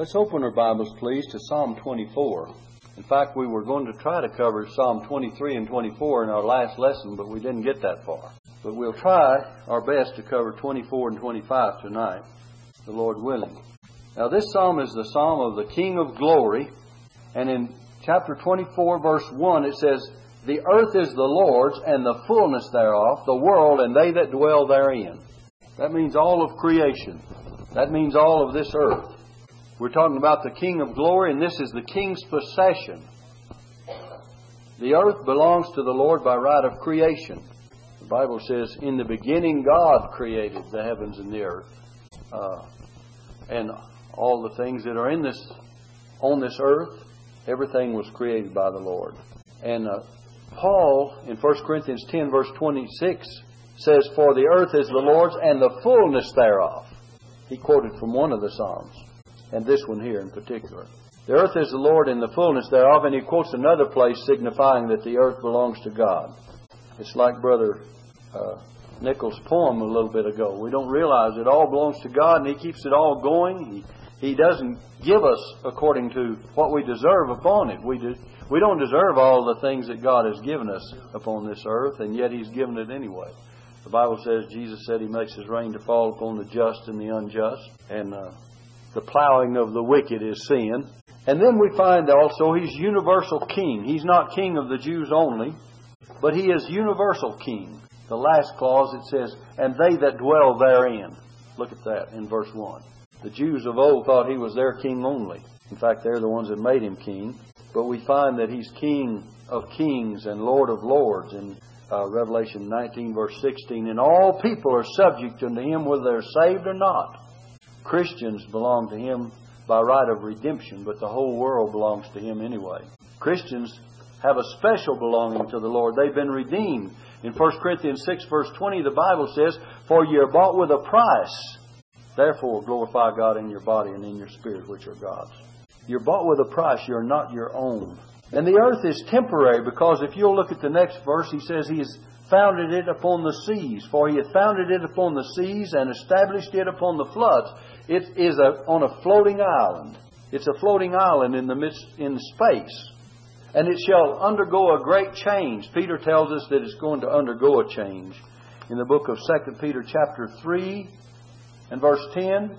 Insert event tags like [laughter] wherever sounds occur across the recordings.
Let's open our Bibles, please, to Psalm 24. In fact, we were going to try to cover Psalm 23 and 24 in our last lesson, but we didn't get that far. But we'll try our best to cover 24 and 25 tonight, the Lord willing. Now, this psalm is the psalm of the King of Glory, and in chapter 24, verse 1, it says, The earth is the Lord's, and the fullness thereof, the world, and they that dwell therein. That means all of creation. That means all of this earth. We're talking about the King of glory, and this is the King's possession. The earth belongs to the Lord by right of creation. The Bible says, In the beginning, God created the heavens and the earth. Uh, and all the things that are in this, on this earth, everything was created by the Lord. And uh, Paul, in 1 Corinthians 10, verse 26, says, For the earth is the Lord's and the fullness thereof. He quoted from one of the Psalms, and this one here in particular. The earth is the Lord and the fullness thereof, and he quotes another place signifying that the earth belongs to God. It's like Brother uh, Nichols' poem a little bit ago. We don't realize it all belongs to God, and he keeps it all going. He, he doesn't give us according to what we deserve upon it. We, do, we don't deserve all the things that God has given us upon this earth, and yet he's given it anyway. The Bible says Jesus said He makes His rain to fall upon the just and the unjust, and uh, the plowing of the wicked is sin. And then we find also He's universal King. He's not King of the Jews only, but He is universal King. The last clause it says, "And they that dwell therein." Look at that in verse one. The Jews of old thought He was their King only. In fact, they're the ones that made Him King. But we find that He's King of kings and Lord of lords, in uh, Revelation 19, verse 16. And all people are subject unto him, whether they're saved or not. Christians belong to him by right of redemption, but the whole world belongs to him anyway. Christians have a special belonging to the Lord. They've been redeemed. In 1 Corinthians 6, verse 20, the Bible says, For ye are bought with a price. Therefore glorify God in your body and in your spirit, which are God's. You're bought with a price. You're not your own. And the earth is temporary because if you'll look at the next verse, he says he has founded it upon the seas. For he hath founded it upon the seas and established it upon the floods. It is a, on a floating island. It's a floating island in the midst, in space. And it shall undergo a great change. Peter tells us that it's going to undergo a change. In the book of 2 Peter chapter 3 and verse 10,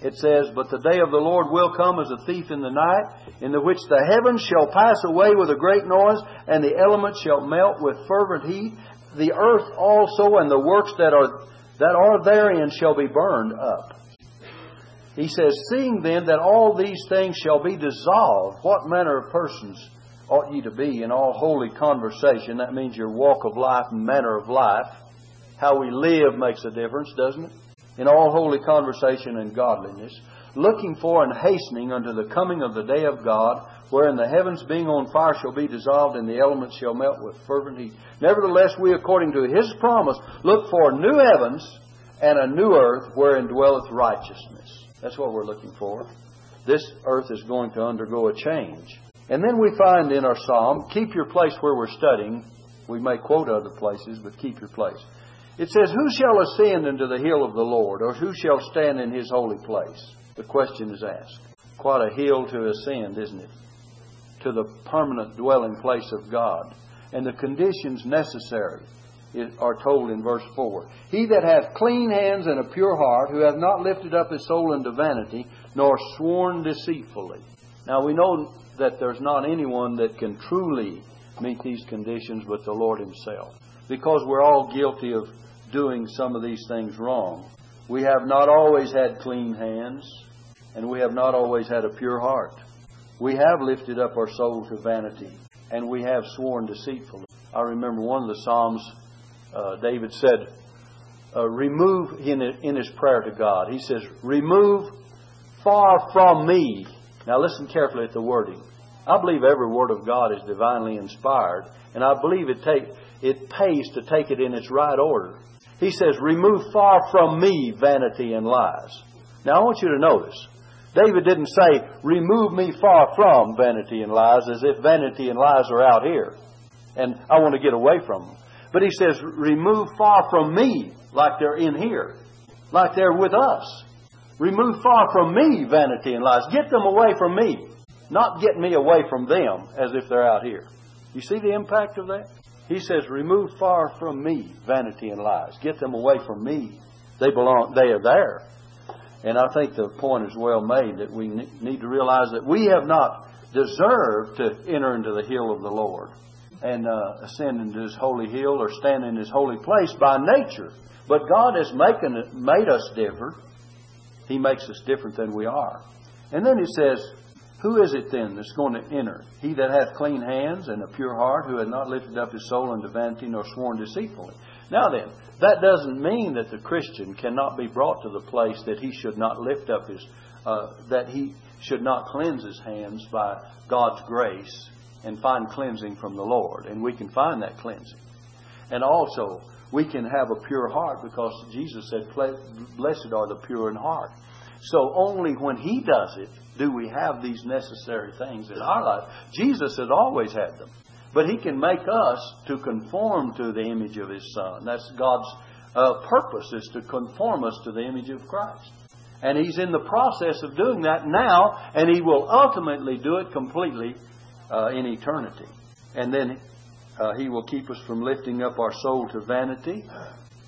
it says, But the day of the Lord will come as a thief in the night, in the which the heavens shall pass away with a great noise, and the elements shall melt with fervent heat. The earth also and the works that are, that are therein shall be burned up. He says, Seeing then that all these things shall be dissolved, what manner of persons ought ye to be in all holy conversation? That means your walk of life and manner of life. How we live makes a difference, doesn't it? in all holy conversation and godliness, looking for and hastening unto the coming of the day of God, wherein the heavens being on fire shall be dissolved, and the elements shall melt with fervent heat. Nevertheless, we, according to his promise, look for new heavens and a new earth wherein dwelleth righteousness. That's what we're looking for. This earth is going to undergo a change. And then we find in our psalm, keep your place where we're studying. We may quote other places, but keep your place. It says, Who shall ascend into the hill of the Lord, or who shall stand in his holy place? The question is asked. Quite a hill to ascend, isn't it? To the permanent dwelling place of God. And the conditions necessary are told in verse 4. He that hath clean hands and a pure heart, who hath not lifted up his soul unto vanity, nor sworn deceitfully. Now we know that there's not anyone that can truly meet these conditions but the Lord Himself. Because we're all guilty of doing some of these things wrong. We have not always had clean hands, and we have not always had a pure heart. We have lifted up our soul to vanity, and we have sworn deceitfully. I remember one of the Psalms, uh, David said, uh, remove in, his prayer to God. He says, remove far from me. Now listen carefully at the wording. I believe every word of God is divinely inspired, and I believe it take it pays to take it in its right order. He says, Remove far from me vanity and lies. Now I want you to notice, David didn't say, Remove me far from vanity and lies, as if vanity and lies are out here, and I want to get away from them. But he says, Remove far from me, like they're in here, like they're with us. Remove far from me vanity and lies. Get them away from me. Not get me away from them as if they're out here. You see the impact of that? He says, remove far from me vanity and lies. Get them away from me. They belong, they are there. And I think the point is well made that we need to realize that we have not deserved to enter into the hill of the Lord and uh, ascend into His holy hill or stand in His holy place by nature. But God has making made us different. He makes us different than we are. And then He says, Who is it then that's going to enter? He that hath clean hands and a pure heart, who hath not lifted up his soul unto vanity nor sworn deceitfully. Now then, that doesn't mean that the Christian cannot be brought to the place that he should not lift up his, uh, that he should not cleanse his hands by God's grace and find cleansing from the Lord. And we can find that cleansing. And also, we can have a pure heart because Jesus said, Blessed are the pure in heart. So only when He does it do we have these necessary things in our life. Jesus has always had them. But He can make us to conform to the image of His Son. That's God's uh, purpose, is to conform us to the image of Christ. And He's in the process of doing that now, and He will ultimately do it completely uh, in eternity. And then uh, He will keep us from lifting up our soul to vanity.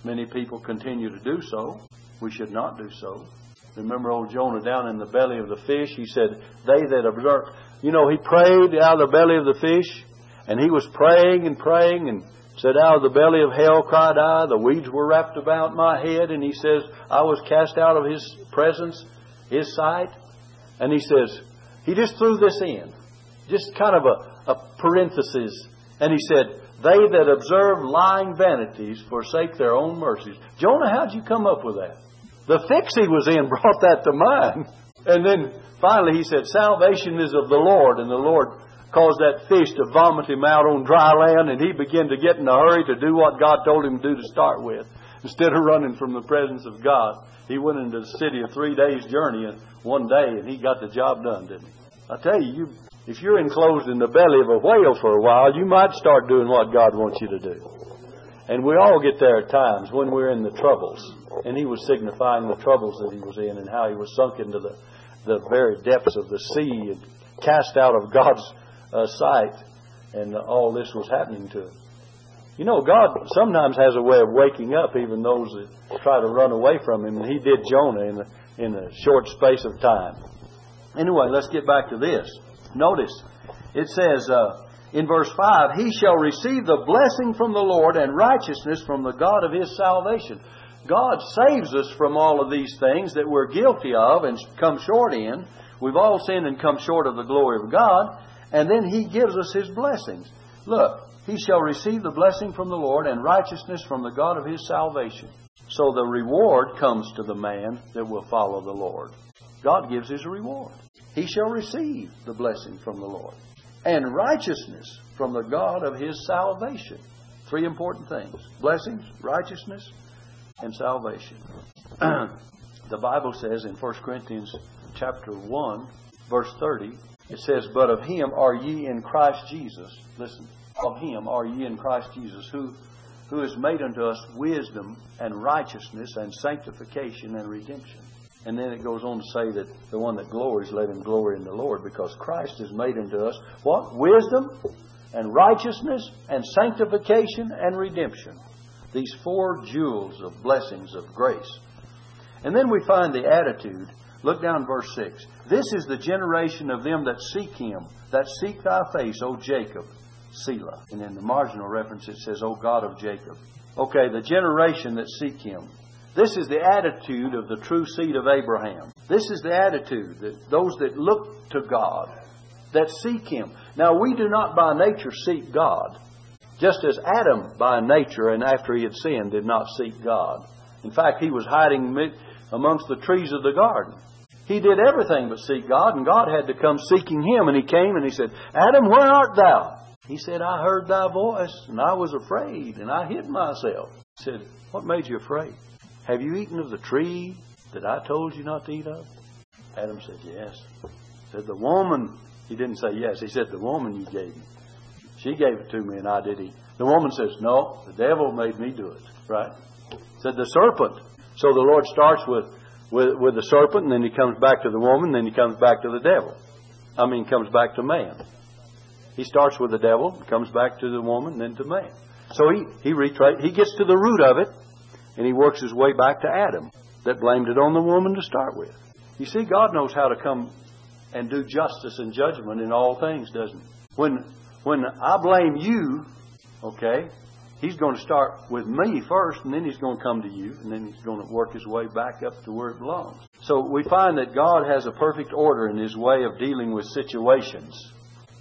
Many people continue to do so. We should not do so. Remember old Jonah down in the belly of the fish? He said, They that observe. You know, he prayed out of the belly of the fish, and he was praying and praying and said, Out of the belly of hell cried I, the weeds were wrapped about my head. And he says, I was cast out of his presence, his sight. And he says, He just threw this in. Just kind of a, a parenthesis. And he said, They that observe lying vanities forsake their own mercies. Jonah, how'd you come up with that? The fix he was in [laughs] brought that to mind. And then finally he said, Salvation is of the Lord, and the Lord caused that fish to vomit him out on dry land, and he began to get in a hurry to do what God told him to do to start with. Instead of running from the presence of God, he went into the city a three days journey in one day, and he got the job done, didn't he? I tell you, you if you're enclosed in the belly of a whale for a while, you might start doing what God wants you to do. And we all get there at times when we're in the troubles. And he was signifying the troubles that he was in and how he was sunk into the, the very depths of the sea and cast out of God's uh, sight. And all this was happening to him. You know, God sometimes has a way of waking up even those that try to run away from Him, and He did Jonah in a, in a short space of time. Anyway, let's get back to this. Notice, it says uh, in verse 5, He shall receive the blessing from the Lord and righteousness from the God of His salvation. God saves us from all of these things that we're guilty of and come short in. We've all sinned and come short of the glory of God. And then He gives us His blessings. Look, He shall receive the blessing from the Lord and righteousness from the God of His salvation. So the reward comes to the man that will follow the Lord. God gives His reward he shall receive the blessing from the Lord and righteousness from the God of his salvation. Three important things blessings, righteousness, and salvation. [clears throat] the Bible says in 1 Corinthians chapter 1, verse 30, it says, But of him are ye in Christ Jesus. Listen, of him are ye in Christ Jesus, who, who has made unto us wisdom and righteousness and sanctification and redemption and then it goes on to say that the one that glories, let him glory in the Lord, because Christ has made unto us what? Wisdom and righteousness and sanctification and redemption. These four jewels of blessings of grace. And then we find the attitude. Look down verse 6. This is the generation of them that seek him, that seek thy face, O Jacob, Selah. And in the marginal reference it says, O God of Jacob. Okay, the generation that seek him. This is the attitude of the true seed of Abraham. This is the attitude that those that look to God, that seek Him. Now, we do not by nature seek God, just as Adam by nature and after he had sinned did not seek God. In fact, he was hiding amongst the trees of the garden. He did everything but seek God, and God had to come seeking him. And he came and he said, Adam, where art thou? He said, I heard thy voice, and I was afraid, and I hid myself. He said, What made you afraid? Have you eaten of the tree that I told you not to eat of? Adam said, Yes. He Said the woman, he didn't say yes, he said, The woman you gave me. She gave it to me and I did eat. The woman says, No, the devil made me do it. Right? Said the serpent. So the Lord starts with with, with the serpent, and then he comes back to the woman, and then he comes back to the devil. I mean, comes back to man. He starts with the devil, comes back to the woman, then to man. So he, he retra- he gets to the root of it, and he works his way back to Adam, that blamed it on the woman to start with. You see, God knows how to come and do justice and judgment in all things, doesn't he? When, when I blame you, okay, he's going to start with me first, and then he's going to come to you, and then he's going to work his way back up to where it belongs. So we find that God has a perfect order in his way of dealing with situations.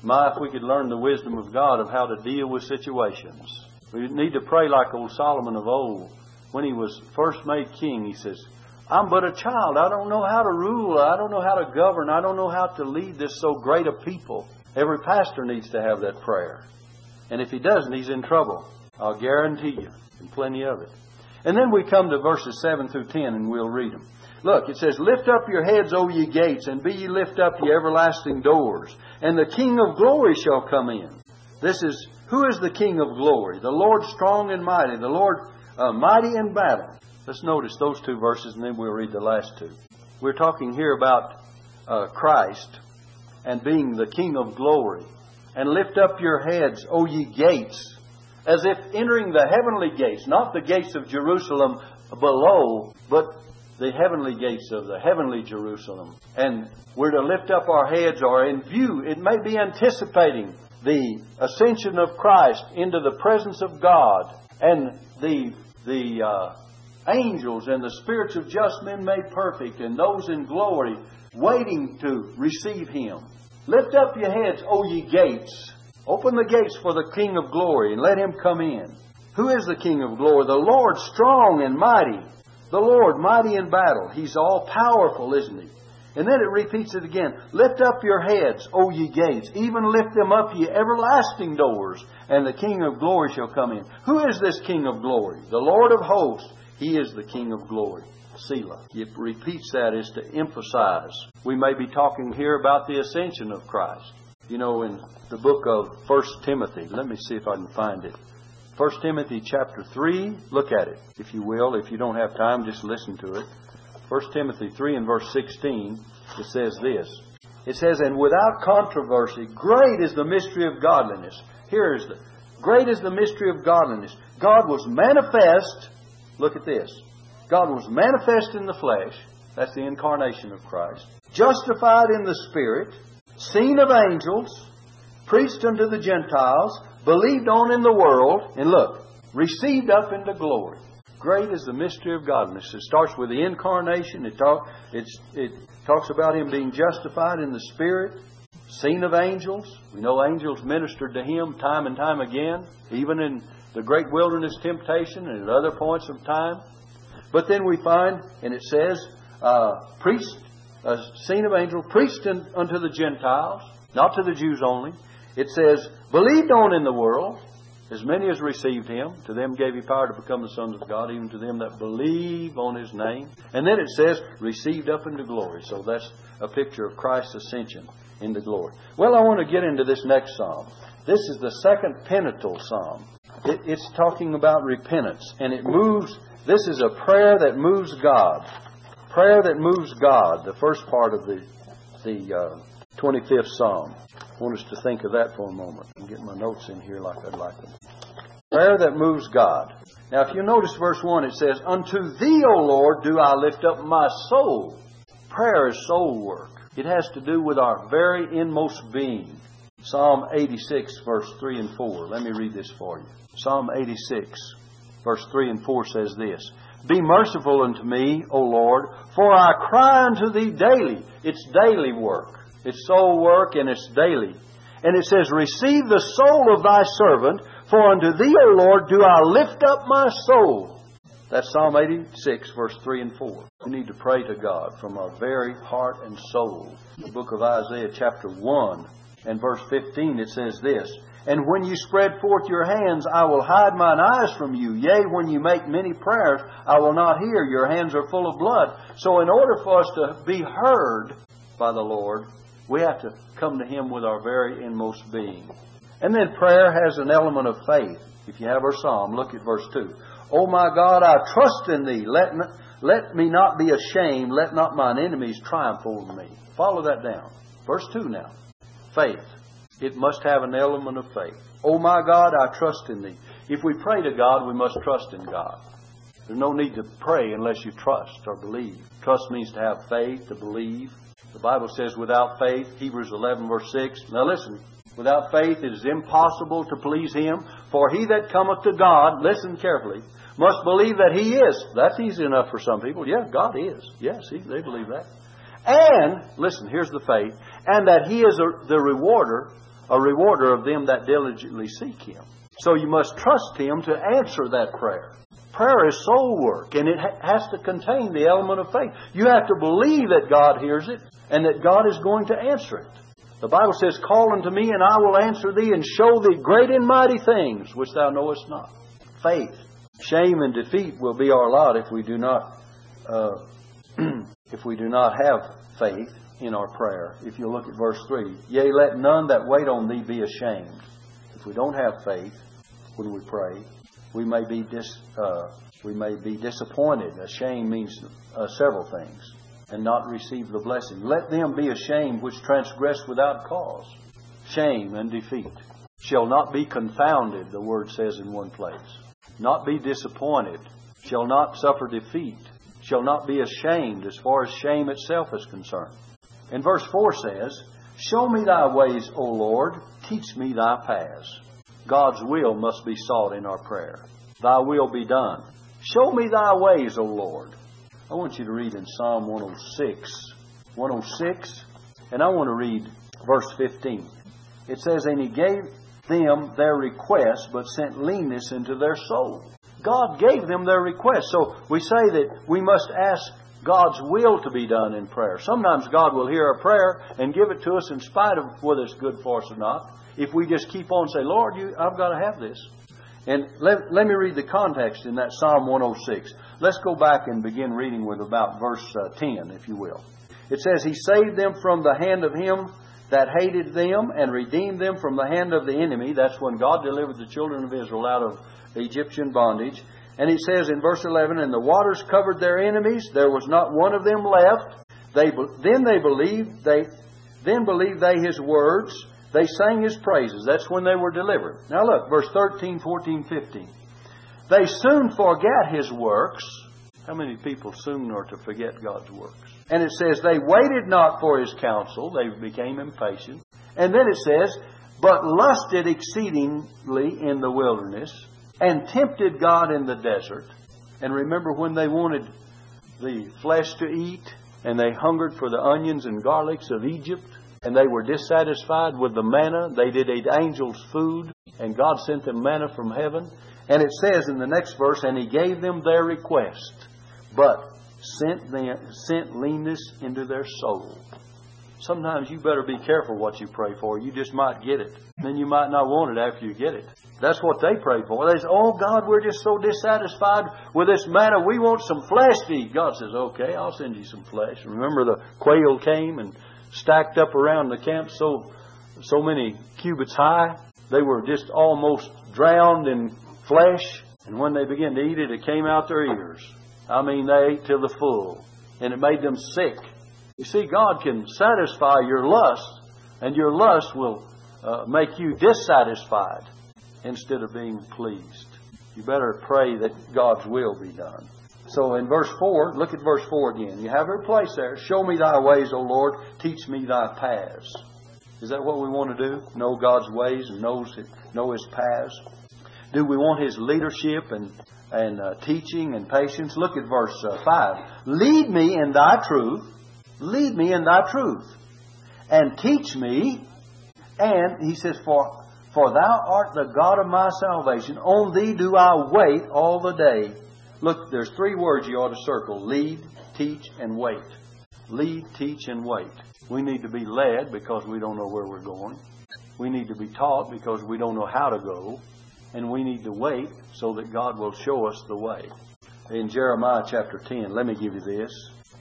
My, if we could learn the wisdom of God of how to deal with situations. We need to pray like old Solomon of old. When he was first made king, he says, I'm but a child. I don't know how to rule. I don't know how to govern. I don't know how to lead this so great a people. Every pastor needs to have that prayer. And if he doesn't, he's in trouble. I'll guarantee you. And plenty of it. And then we come to verses 7 through 10 and we'll read them. Look, it says, Lift up your heads, O ye gates, and be ye lift up ye everlasting doors, and the King of glory shall come in. This is, who is the King of glory? The Lord strong and mighty, the Lord uh, mighty in battle. Let's notice those two verses, and then we'll read the last two. We're talking here about uh, Christ and being the King of glory. And lift up your heads, O ye gates, as if entering the heavenly gates, not the gates of Jerusalem below, but the heavenly gates of the heavenly Jerusalem. And we're to lift up our heads or in view, it may be anticipating the ascension of Christ into the presence of God and the, the uh, angels and the spirits of just men made perfect and those in glory waiting to receive Him. Lift up your heads, O ye gates. Open the gates for the King of glory and let Him come in. Who is the King of glory? The Lord strong and mighty the Lord mighty in battle. He's all powerful, isn't he? And then it repeats it again. Lift up your heads, O ye gates. Even lift them up, ye everlasting doors, and the King of glory shall come in. Who is this King of glory? The Lord of hosts. He is the King of glory. Selah. It repeats that is to emphasize. We may be talking here about the ascension of Christ. You know, in the book of First Timothy, let me see if I can find it. 1 Timothy chapter 3, look at it, if you will. If you don't have time, just listen to it. 1 Timothy 3 and verse 16, it says this. It says, And without controversy, great is the mystery of godliness. Here is the great is the mystery of godliness. God was manifest, look at this. God was manifest in the flesh, that's the incarnation of Christ, justified in the Spirit, seen of angels, preached unto the Gentiles, believed on in the world, and look, received up into glory. Great is the mystery of godliness. It starts with the incarnation. It, talk, it talks about him being justified in the Spirit, seen of angels. We know angels ministered to him time and time again, even in the great wilderness temptation and at other points of time. But then we find, and it says, uh, preached, a seen of angels, preached unto the Gentiles, not to the Jews only. It says, believed on in the world, as many as received him, to them gave he power to become the sons of God, even to them that believe on his name. And then it says, received up into glory. So that's a picture of Christ's ascension into glory. Well, I want to get into this next psalm. This is the second pentateuch psalm. It, it's talking about repentance, and it moves. This is a prayer that moves God. Prayer that moves God. The first part of the the uh, 25th Psalm. Want us to think of that for a moment and get my notes in here like I'd like them. Prayer that moves God. Now, if you notice verse 1, it says, Unto thee, O Lord, do I lift up my soul. Prayer is soul work. It has to do with our very inmost being. Psalm 86, verse 3 and 4. Let me read this for you. Psalm 86, verse 3 and 4 says this Be merciful unto me, O Lord, for I cry unto thee daily. It's daily work. It's soul work and it's daily. And it says, Receive the soul of thy servant, for unto thee, O Lord, do I lift up my soul. That's Psalm 86, verse 3 and 4. We need to pray to God from our very heart and soul. The book of Isaiah, chapter 1, and verse 15, it says this And when you spread forth your hands, I will hide mine eyes from you. Yea, when you make many prayers, I will not hear. Your hands are full of blood. So, in order for us to be heard by the Lord, we have to come to Him with our very inmost being. And then prayer has an element of faith. If you have our psalm, look at verse 2. Oh my God, I trust in Thee. Let, Let me not be ashamed. Let not mine enemies triumph over me. Follow that down. Verse 2 now. Faith. It must have an element of faith. Oh my God, I trust in thee. If we pray to God, we must trust in God. There's no need to pray unless you trust or believe. Trust means to have faith, to believe. The Bible says without faith, Hebrews 11 verse 6. Now listen, without faith it is impossible to please Him. For he that cometh to God, listen carefully, must believe that He is. That's easy enough for some people. Yeah, God is. Yes, he, they believe that. And, listen, here's the faith, and that He is a, the rewarder, a rewarder of them that diligently seek Him. So you must trust Him to answer that prayer. Prayer is soul work, and it ha- has to contain the element of faith. You have to believe that God hears it, and that God is going to answer it. The Bible says, Call unto me, and I will answer thee, and show thee great and mighty things which thou knowest not. Faith. Shame and defeat will be our lot if we do not uh, [clears throat] if we do not have faith in our prayer. If you look at verse 3, Yea, let none that wait on thee be ashamed. If we don't have faith when we pray, we may be dis, uh, we may be disappointed. Ashamed means uh, several things, and not receive the blessing. Let them be ashamed which transgress without cause. Shame and defeat shall not be confounded. The word says in one place. Not be disappointed. Shall not suffer defeat. Shall not be ashamed as far as shame itself is concerned. And verse 4 says, Show me thy ways, O Lord. Teach me thy paths. God's will must be sought in our prayer. Thy will be done. Show me thy ways, O Lord. I want you to read in Psalm 106. 106, and I want to read verse 15. It says, And he gave them their request, but sent leanness into their soul. God gave them their request. So we say that we must ask God's will to be done in prayer. Sometimes God will hear a prayer and give it to us in spite of whether it's good for us or not. If we just keep on saying, Lord, you, I've got to have this. And let, let me read the context in that Psalm 106. Let's go back and begin reading with about verse uh, 10, if you will. It says, He saved them from the hand of him that hated them and redeemed them from the hand of the enemy. That's when God delivered the children of Israel out of Egyptian bondage. And he says in verse 11, And the waters covered their enemies, there was not one of them left. They, then they believed, they, then believed they his words, they sang his praises. That's when they were delivered. Now look, verse 13, 14, 15. They soon forget his works. How many people soon are to forget God's works? And it says, They waited not for his counsel, they became impatient. And then it says, But lusted exceedingly in the wilderness, and tempted God in the desert. And remember when they wanted the flesh to eat, and they hungered for the onions and garlics of Egypt, and they were dissatisfied with the manna. They did eat angels' food, and God sent them manna from heaven. And it says in the next verse, and He gave them their request, but sent them sent leanness into their soul. Sometimes you better be careful what you pray for. You just might get it. Then you might not want it after you get it. That's what they pray for. They say, Oh God, we're just so dissatisfied with this manna. We want some flesh to eat. God says, Okay, I'll send you some flesh. Remember the quail came and stacked up around the camp so so many cubits high. They were just almost drowned in flesh. And when they began to eat it, it came out their ears. I mean, they ate to the full. And it made them sick. You see, God can satisfy your lust, and your lust will uh, make you dissatisfied instead of being pleased. You better pray that God's will be done. So in verse 4, look at verse 4 again. You have your place there. Show me thy ways, O Lord. Teach me thy paths. Is that what we want to do? Know God's ways and knows it, know his paths? Do we want his leadership and, and uh, teaching and patience? Look at verse uh, 5. Lead me in thy truth. Lead me in thy truth. And teach me. And he says, For, for thou art the God of my salvation. On thee do I wait all the day. Look, there's three words you ought to circle lead, teach, and wait. Lead, teach, and wait. We need to be led because we don't know where we're going. We need to be taught because we don't know how to go. And we need to wait so that God will show us the way. In Jeremiah chapter 10, let me give you this.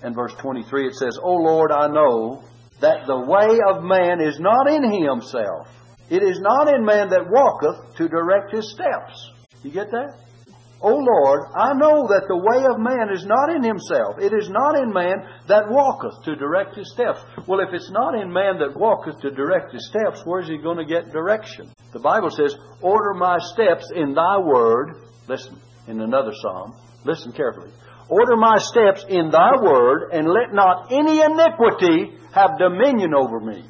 In verse 23, it says, O Lord, I know that the way of man is not in himself. It is not in man that walketh to direct his steps. You get that? O Lord, I know that the way of man is not in himself. It is not in man that walketh to direct his steps. Well, if it's not in man that walketh to direct his steps, where's he going to get direction? The Bible says, Order my steps in thy word. Listen, in another psalm. Listen carefully. Order my steps in thy word, and let not any iniquity have dominion over me.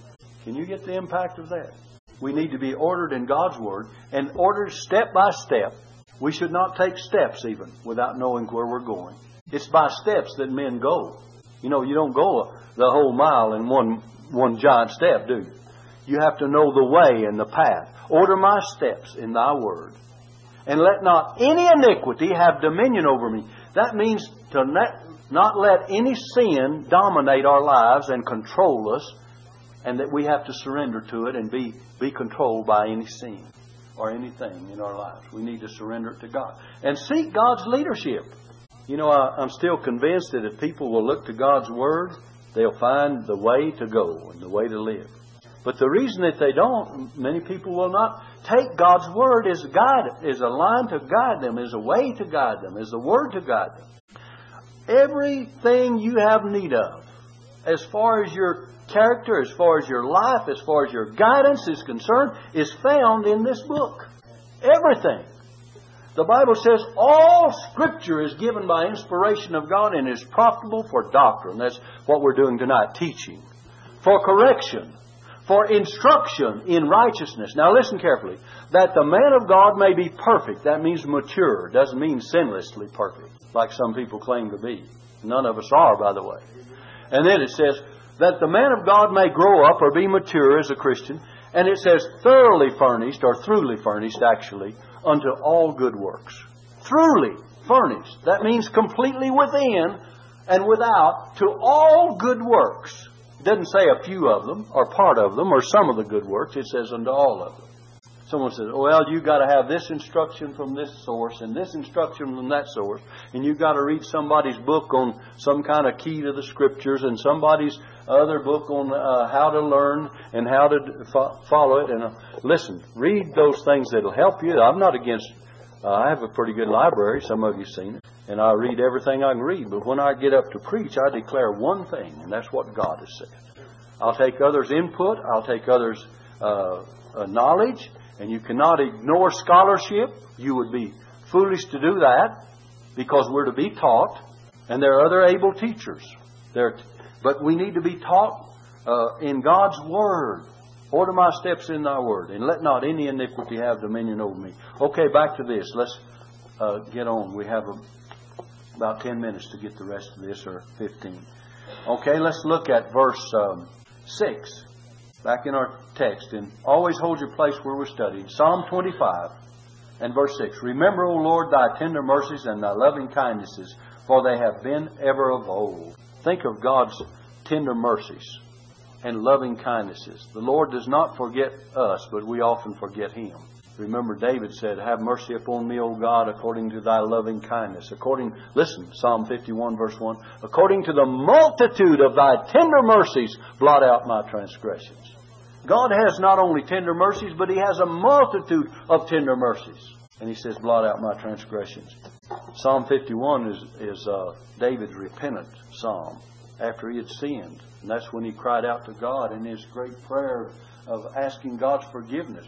Can you get the impact of that? We need to be ordered in God's word and ordered step by step we should not take steps even without knowing where we're going. It's by steps that men go. You know, you don't go the whole mile in one, one giant step, do you? You have to know the way and the path. Order my steps in thy word. And let not any iniquity have dominion over me. That means to not let any sin dominate our lives and control us, and that we have to surrender to it and be, be controlled by any sin or anything in our lives. We need to surrender it to God and seek God's leadership. You know, I, I'm still convinced that if people will look to God's Word, they'll find the way to go and the way to live. But the reason that they don't, many people will not take God's Word as a guide, a line to guide them, as a way to guide them, as a Word to guide them. Everything you have need of, as far as your character, as far as your life, as far as your guidance is concerned, is found in this book. Everything. The Bible says all Scripture is given by inspiration of God and is profitable for doctrine. That's what we're doing tonight, teaching. For correction. For instruction in righteousness. Now listen carefully. That the man of God may be perfect. That means mature. Doesn't mean sinlessly perfect, like some people claim to be. None of us are, by the way. And then it says, that the man of God may grow up or be mature as a Christian. And it says, thoroughly furnished, or throughly furnished, actually, unto all good works. Throughly furnished. That means completely within and without to all good works. Doesn't say a few of them, or part of them, or some of the good works. It says unto all of them. Someone says, well, you've got to have this instruction from this source and this instruction from that source, and you've got to read somebody's book on some kind of key to the scriptures and somebody's other book on uh, how to learn and how to fo- follow it. And uh, listen, read those things that'll help you. I'm not against. Uh, I have a pretty good library. Some of you've seen it, and I read everything I can read. But when I get up to preach, I declare one thing, and that's what God has said. I'll take others' input. I'll take others' uh, uh, knowledge and you cannot ignore scholarship. You would be foolish to do that because we're to be taught, and there are other able teachers. There, but we need to be taught uh, in God's Word. Order my steps in thy word, and let not any iniquity have dominion over me. Okay, back to this. Let's uh, get on. We have a, about 10 minutes to get the rest of this, or 15. Okay, let's look at verse um, 6 back in our text, and always hold your place where we're studying. Psalm 25 and verse 6. Remember, O Lord, thy tender mercies and thy loving kindnesses, for they have been ever of old. Think of God's tender mercies and loving kindnesses. The Lord does not forget us, but we often forget Him. Remember, David said, Have mercy upon me, O God, according to thy loving kindness. According, listen, Psalm 51, verse 1. According to the multitude of thy tender mercies, blot out my transgressions. God has not only tender mercies, but He has a multitude of tender mercies. And He says, blot out my transgressions. Psalm 51 is, is uh, David's repentant psalm after he had sinned. And that's when he cried out to God in his great prayer of asking God's forgiveness.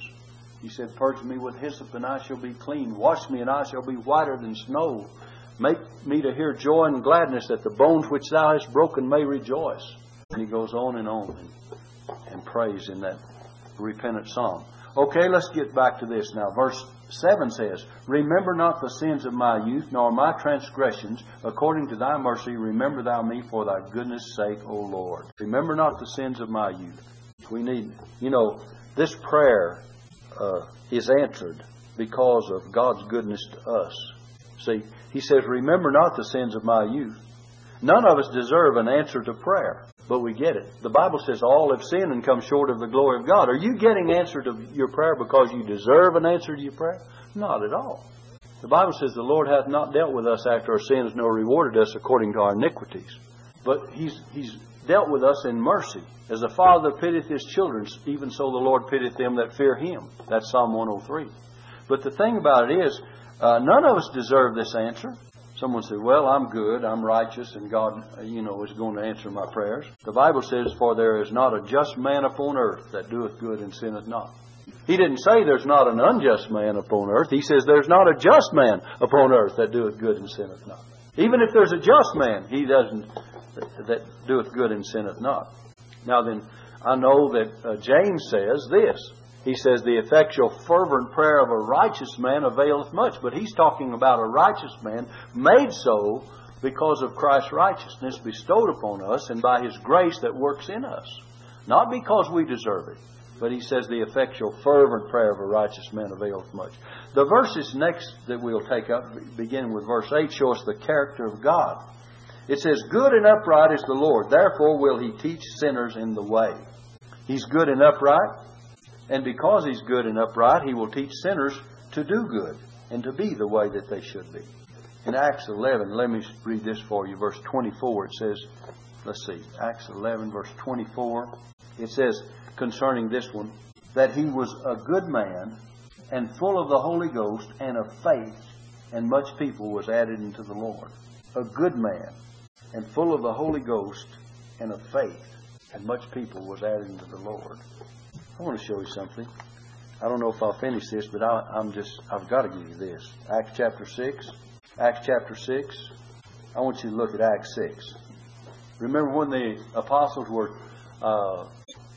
He said, Purge me with hyssop, and I shall be clean. Wash me, and I shall be whiter than snow. Make me to hear joy and gladness, that the bones which thou hast broken may rejoice. And he goes on and on and, and prays in that repentant psalm. Okay, let's get back to this now. Verse 7 says, Remember not the sins of my youth, nor my transgressions. According to thy mercy, remember thou me for thy goodness' sake, O Lord. Remember not the sins of my youth. We need, you know, this prayer uh, is answered because of God's goodness to us. See, he says, Remember not the sins of my youth. None of us deserve an answer to prayer, but we get it. The Bible says all have sinned and come short of the glory of God. Are you getting answer to your prayer because you deserve an answer to your prayer? Not at all. The Bible says the Lord hath not dealt with us after our sins, nor rewarded us according to our iniquities. But He's, he's dealt with us in mercy. As a father pitieth his children, even so the Lord pitieth them that fear him. That's Psalm 103. But the thing about it is, Uh, none of us deserve this answer. Someone said, Well, I'm good, I'm righteous, and God, you know, is going to answer my prayers. The Bible says, For there is not a just man upon earth that doeth good and sinneth not. He didn't say there's not an unjust man upon earth. He says there's not a just man upon earth that doeth good and sinneth not. Even if there's a just man, he doesn't that doeth good and sinneth not. Now then, I know that uh, James says this. He says, The effectual, fervent prayer of a righteous man availeth much. But he's talking about a righteous man made so because of Christ's righteousness bestowed upon us and by his grace that works in us. Not because we deserve it, but he says, The effectual, fervent prayer of a righteous man availeth much. The verses next that we'll take up, beginning with verse 8, show us the character of God. It says, Good and upright is the Lord, therefore will he teach sinners in the way. He's good and upright, and because he's good and upright, he will teach sinners to do good and to be the way that they should be. In Acts 11, let me read this for you, verse 24, it says, let's see, Acts 11, verse 24, it says concerning this one, that he was a good man and full of the Holy Ghost and of faith, and much people was added into the Lord. A good man and full of the Holy Ghost and of faith, and much people was added into the Lord. I want to show you something. I don't know if I'll finish this, but I, am just, I've got to give you this. Acts chapter 6. Acts chapter 6. I want you to look at Acts 6. Remember when the apostles were uh,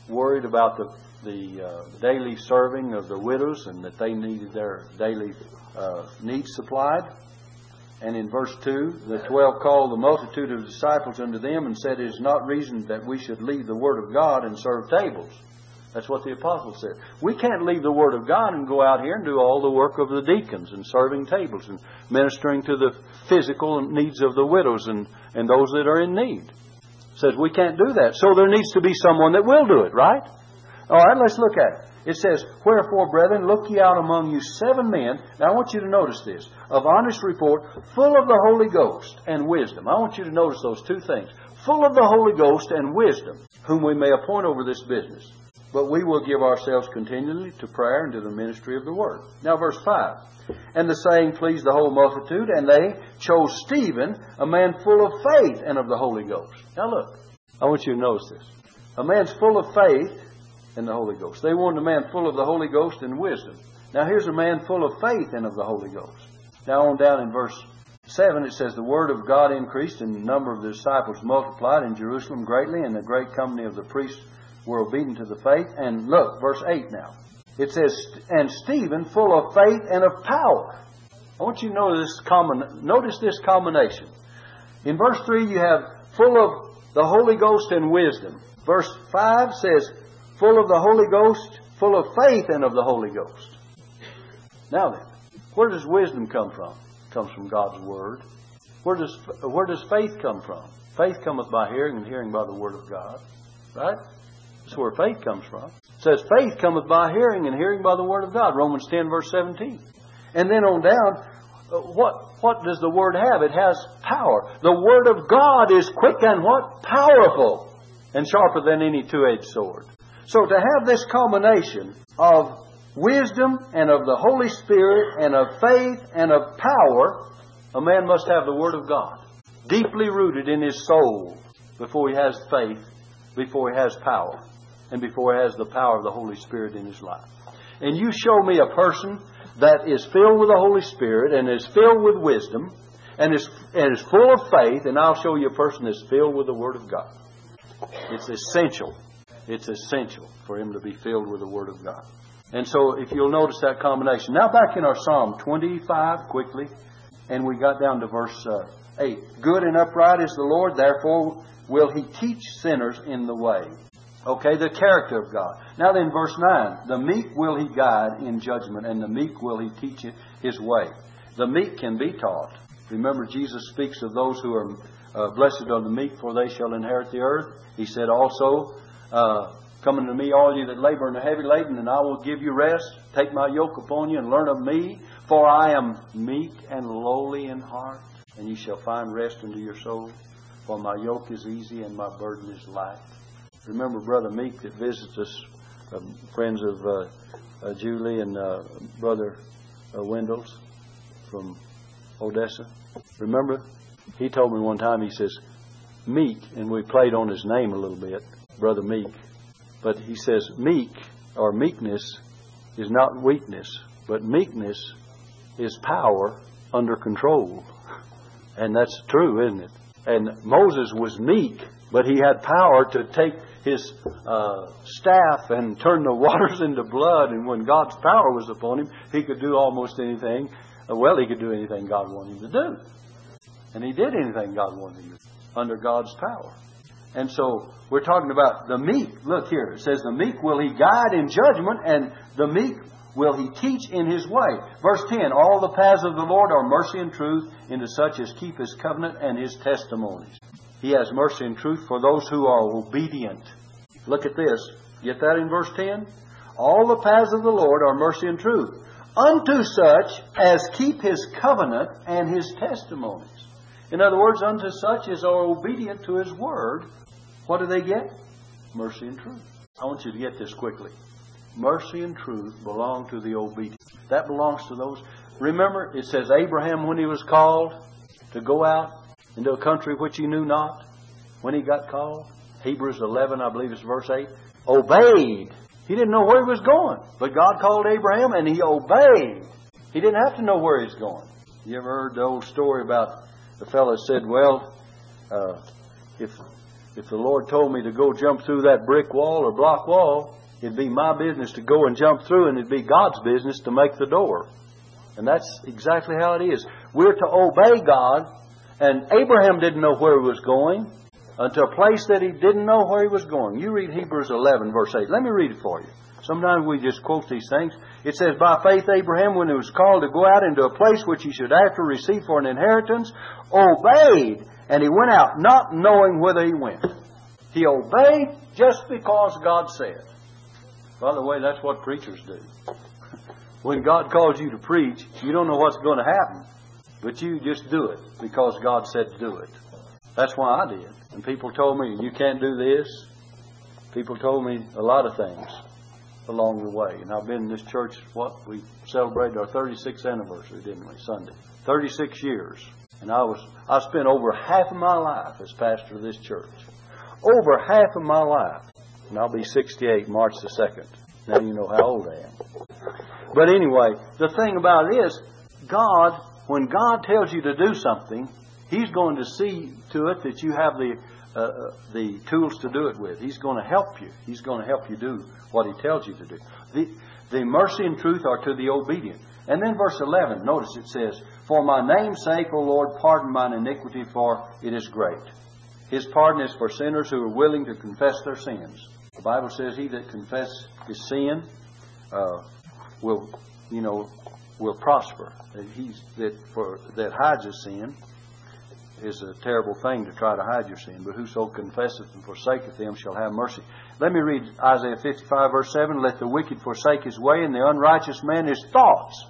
worried about the, the uh, daily serving of the widows and that they needed their daily uh, needs supplied? And in verse 2, the twelve called the multitude of disciples unto them and said, It is not reason that we should leave the word of God and serve tables. That's what the apostle said. We can't leave the Word of God and go out here and do all the work of the deacons and serving tables and ministering to the physical needs of the widows and, and those that are in need. says we can't do that. So there needs to be someone that will do it, right? All right, let's look at it. It says, Wherefore, brethren, look ye out among you seven men. Now I want you to notice this. Of honest report, full of the Holy Ghost and wisdom. I want you to notice those two things. Full of the Holy Ghost and wisdom, whom we may appoint over this business. But we will give ourselves continually to prayer and to the ministry of the word. Now, verse 5. And the saying pleased the whole multitude, and they chose Stephen, a man full of faith and of the Holy Ghost. Now, look, I want you to notice this. A man's full of faith and the Holy Ghost. They wanted a man full of the Holy Ghost and wisdom. Now, here's a man full of faith and of the Holy Ghost. Now, on down in verse 7, it says, The word of God increased, and the number of the disciples multiplied in Jerusalem greatly, and the great company of the priests were obedient to the faith. And look, verse 8 now. It says, And Stephen, full of faith and of power. I want you to know this common, notice this combination. In verse 3, you have full of the Holy Ghost and wisdom. Verse 5 says, full of the Holy Ghost, full of faith and of the Holy Ghost. Now then, where does wisdom come from? It comes from God's Word. Where does, where does faith come from? Faith cometh by hearing, and hearing by the Word of God. Right? That's where faith comes from. It says, faith cometh by hearing, and hearing by the word of God. Romans 10, verse 17. And then on down, uh, what, what does the word have? It has power. The word of God is quick and what? Powerful. And sharper than any two-edged sword. So to have this combination of wisdom and of the Holy Spirit and of faith and of power, a man must have the Word of God deeply rooted in his soul before he has faith, before he has power and before he has the power of the Holy Spirit in his life. And you show me a person that is filled with the Holy Spirit and is filled with wisdom and is, and is full of faith, and I'll show you a person that's filled with the Word of God. It's essential. It's essential for him to be filled with the Word of God. And so, if you'll notice that combination. Now, back in our Psalm 25, quickly, and we got down to verse uh, 8. Good and upright is the Lord, therefore will he teach sinners in the way. Okay, the character of God. Now then, verse 9. The meek will he guide in judgment, and the meek will he teach his way. The meek can be taught. Remember, Jesus speaks of those who are uh, blessed are the meek, for they shall inherit the earth. He said also, uh, Come unto me, all you that labor and are heavy laden, and I will give you rest. Take my yoke upon you and learn of me, for I am meek and lowly in heart, and ye shall find rest unto your soul. For my yoke is easy and my burden is light. Remember Brother Meek that visits us, uh, friends of uh, uh, Julie and uh, Brother uh, Wendell's. from Odessa. Remember? He told me one time, he says, Meek, and we played on his name a little bit, Brother Meek. But he says, Meek or meekness is not weakness, but meekness is power under control. And that's true, isn't it? And Moses was meek, but he had power to take his uh, staff and turn the [laughs] waters into blood. And when God's power was upon him, he could do almost anything. Uh, well, he could do anything God wanted him to do. And he did anything God wanted him to do under God's power. And so we're talking about the meek. Look here. It says, The meek will he guide in judgment, and the meek will he teach in his way. Verse 10 All the paths of the Lord are mercy and truth into such as keep his covenant and his testimonies. He has mercy and truth for those who are obedient. Look at this. Get that in verse 10? All the paths of the Lord are mercy and truth unto such as keep his covenant and his testimonies. In other words, unto such as are obedient to his word, what do they get? Mercy and truth. I want you to get this quickly. Mercy and truth belong to the obedient. That belongs to those. Remember, it says Abraham, when he was called to go out into a country which he knew not, when he got called, Hebrews 11, I believe it's verse 8, obeyed. He didn't know where he was going, but God called Abraham and he obeyed. He didn't have to know where he's going. You ever heard the old story about the fellow said, Well, uh, if if the Lord told me to go jump through that brick wall or block wall, it'd be my business to go and jump through, and it'd be God's business to make the door. And that's exactly how it is. We're to obey God, and Abraham didn't know where he was going until a place that he didn't know where he was going. You read Hebrews 11, verse 8. Let me read it for you. Sometimes we just quote these things. It says, By faith, Abraham, when he was called to go out into a place which he should after receive for an inheritance, obeyed, and he went out not knowing whither he went. He obeyed just because God said. By the way, that's what preachers do. [laughs] when God calls you to preach, you don't know what's going to happen, but you just do it because God said to do it. That's why I did. And people told me, you can't do this. People told me a lot of things along the way. And I've been in this church, what? We celebrated our 36th anniversary, didn't we, Sunday? 36 years. And I was, I spent over half of my life as pastor of this church. Over half of my life. And I'll be 68 March the 2nd. Now you know how old I am. But anyway, the thing about it is, God, when God tells you to do something, He's going to see to it that you have the uh, uh, the tools to do it with. He's going to help you. He's going to help you do what He tells you to do. The, the mercy and truth are to the obedient. And then verse 11, notice it says, For my name's sake, O Lord, pardon mine iniquity, for it is great. His pardon is for sinners who are willing to confess their sins. The Bible says, He that confesses his sin uh, will, you know, will prosper. He's that for that hides his sin is a terrible thing to try to hide your sin. But whoso confesseth and forsaketh them shall have mercy. Let me read Isaiah 55, verse 7. Let the wicked forsake his way, and the unrighteous man his thoughts.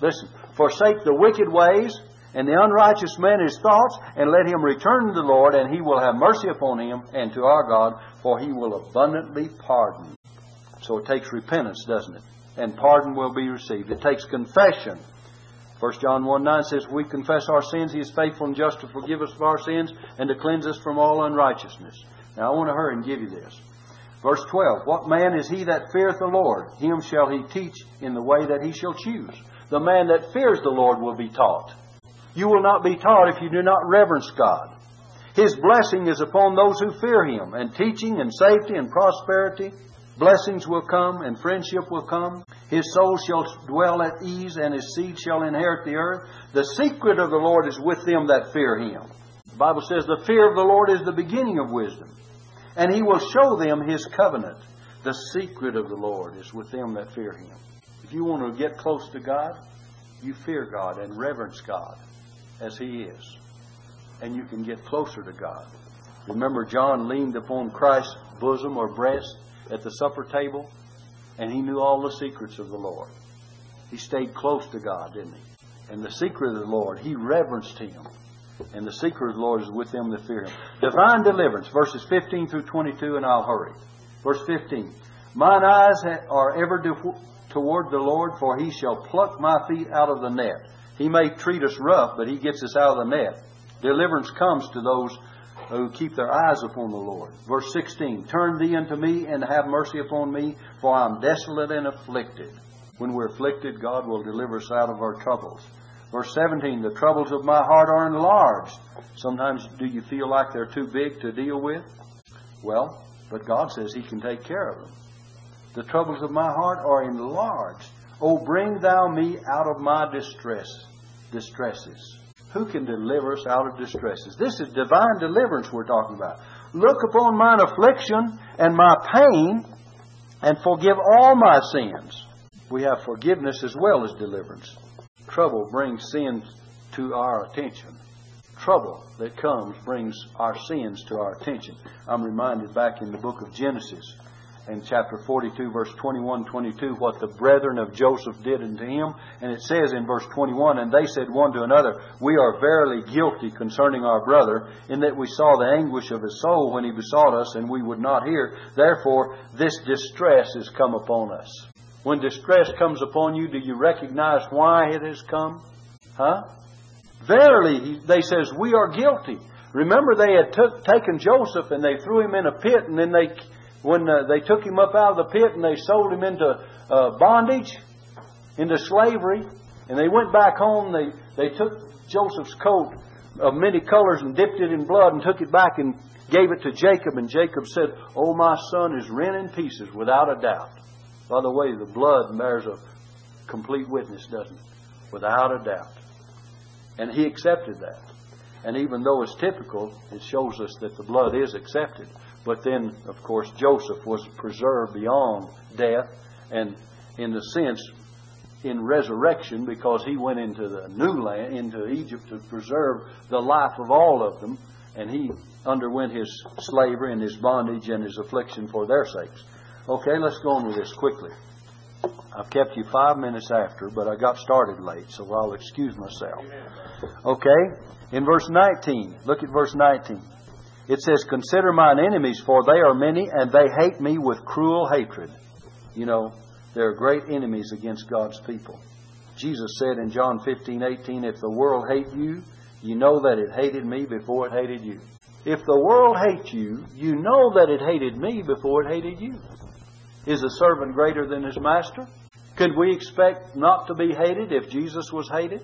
Listen, forsake the wicked ways, and the unrighteous man his thoughts, and let him return to the Lord, and he will have mercy upon him and to our God, for he will abundantly pardon. So it takes repentance, doesn't it? And pardon will be received. It takes confession 1 John 1 9 says, We confess our sins. He is faithful and just to forgive us of our sins and to cleanse us from all unrighteousness. Now I want to hurry and give you this. Verse 12 What man is he that feareth the Lord? Him shall he teach in the way that he shall choose. The man that fears the Lord will be taught. You will not be taught if you do not reverence God. His blessing is upon those who fear him, and teaching and safety and prosperity Blessings will come and friendship will come. His soul shall dwell at ease and his seed shall inherit the earth. The secret of the Lord is with them that fear him. The Bible says the fear of the Lord is the beginning of wisdom. And he will show them his covenant. The secret of the Lord is with them that fear him. If you want to get close to God, you fear God and reverence God as he is. And you can get closer to God. Remember, John leaned upon Christ's bosom or breast at the supper table, and he knew all the secrets of the Lord. He stayed close to God, didn't he? And the secret of the Lord, he reverenced him. And the secret of the Lord is with them that fear him. Divine deliverance, verses 15 through 22, and I'll hurry. Verse 15. Mine eyes are ever toward the Lord, for he shall pluck my feet out of the net. He may treat us rough, but he gets us out of the net. Deliverance comes to those who keep their eyes upon the Lord. Verse 16 Turn thee unto me and have mercy upon me, for I am desolate and afflicted. When we're afflicted, God will deliver us out of our troubles. Verse 17 The troubles of my heart are enlarged. Sometimes do you feel like they're too big to deal with? Well, but God says He can take care of them. The troubles of my heart are enlarged. Oh, bring thou me out of my distress, distresses. Who can deliver us out of distresses? This is divine deliverance we're talking about. Look upon mine affliction and my pain and forgive all my sins. We have forgiveness as well as deliverance. Trouble brings sins to our attention. Trouble that comes brings our sins to our attention. I'm reminded back in the book of Genesis in chapter 42, verse 21 22, what the brethren of Joseph did unto him. And it says in verse 21, And they said one to another, We are verily guilty concerning our brother, in that we saw the anguish of his soul when he besought us, and we would not hear. Therefore, this distress is come upon us. When distress comes upon you, do you recognize why it has come? Huh? Verily, they says, we are guilty. Remember, they had took, taken Joseph and they threw him in a pit, and then they when uh, they took him up out of the pit and they sold him into uh, bondage, into slavery, and they went back home, they, they took Joseph's coat of many colors and dipped it in blood and took it back and gave it to Jacob. And Jacob said, Oh, my son is rent in pieces without a doubt. By the way, the blood bears a complete witness, doesn't it? Without a doubt. And he accepted that. And even though it's typical, it shows us that the blood is accepted. But then, of course, Joseph was preserved beyond death and, in the sense, in resurrection because he went into the new land, into Egypt, to preserve the life of all of them. And he underwent his slavery and his bondage and his affliction for their sakes. Okay, let's go on with this quickly. I've kept you five minutes after, but I got started late, so I'll excuse myself. Okay? In verse 19, look at verse 19. It says, Consider mine enemies, for they are many, and they hate me with cruel hatred. You know, there are great enemies against God's people. Jesus said in John 15, 18, If the world hate you, you know that it hated me before it hated you. If the world hates you, you know that it hated me before it hated you. Is a servant greater than his master? Could we expect not to be hated if Jesus was hated?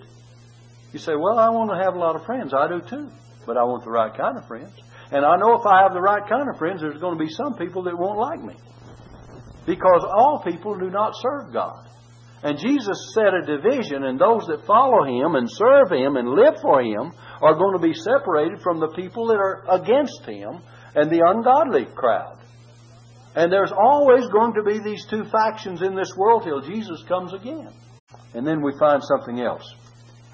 You say, Well, I want to have a lot of friends. I do too. But I want the right kind of friends. And I know if I have the right kind of friends, there's going to be some people that won't like me. Because all people do not serve God. And Jesus set a division, and those that follow Him and serve Him and live for Him are going to be separated from the people that are against Him and the ungodly crowd. And there's always going to be these two factions in this world till Jesus comes again. And then we find something else.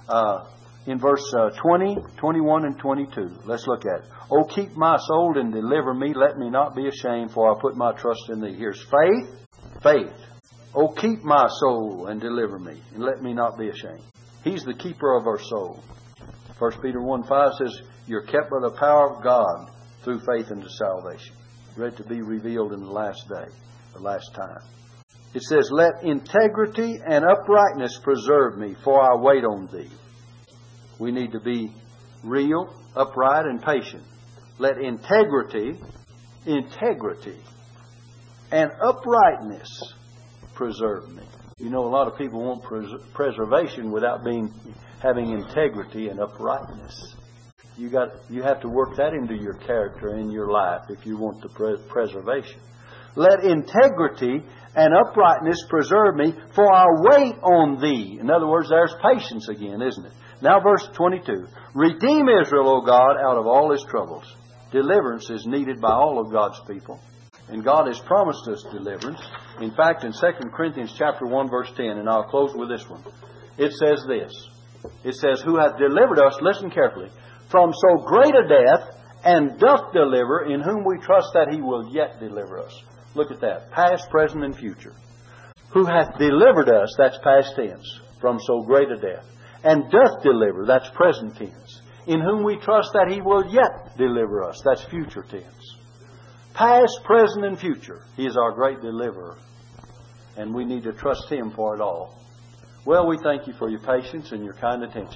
Uh, in verse uh, 20, 21, and 22. Let's look at it. Oh, keep my soul and deliver me. Let me not be ashamed, for I put my trust in thee. Here's faith, faith. Oh, keep my soul and deliver me, and let me not be ashamed. He's the keeper of our soul. 1 Peter 1 5 says, You're kept by the power of God through faith unto salvation, ready to be revealed in the last day, the last time. It says, Let integrity and uprightness preserve me, for I wait on thee. We need to be real, upright, and patient. Let integrity, integrity, and uprightness preserve me. You know, a lot of people want pres- preservation without being having integrity and uprightness. You got you have to work that into your character in your life if you want the pre- preservation. Let integrity and uprightness preserve me, for I wait on thee. In other words, there's patience again, isn't it? Now, verse 22 Redeem Israel, O God, out of all his troubles. Deliverance is needed by all of God's people. And God has promised us deliverance. In fact, in 2 Corinthians chapter 1, verse 10, and I'll close with this one, it says this. It says, Who hath delivered us, listen carefully, from so great a death, and doth deliver, in whom we trust that he will yet deliver us. Look at that. Past, present, and future. Who hath delivered us, that's past tense, from so great a death and doth deliver, that's present tense, in whom we trust that he will yet deliver us, that's future tense. Past, present, and future. He is our great deliverer. And we need to trust Him for it all. Well, we thank you for your patience and your kind attention.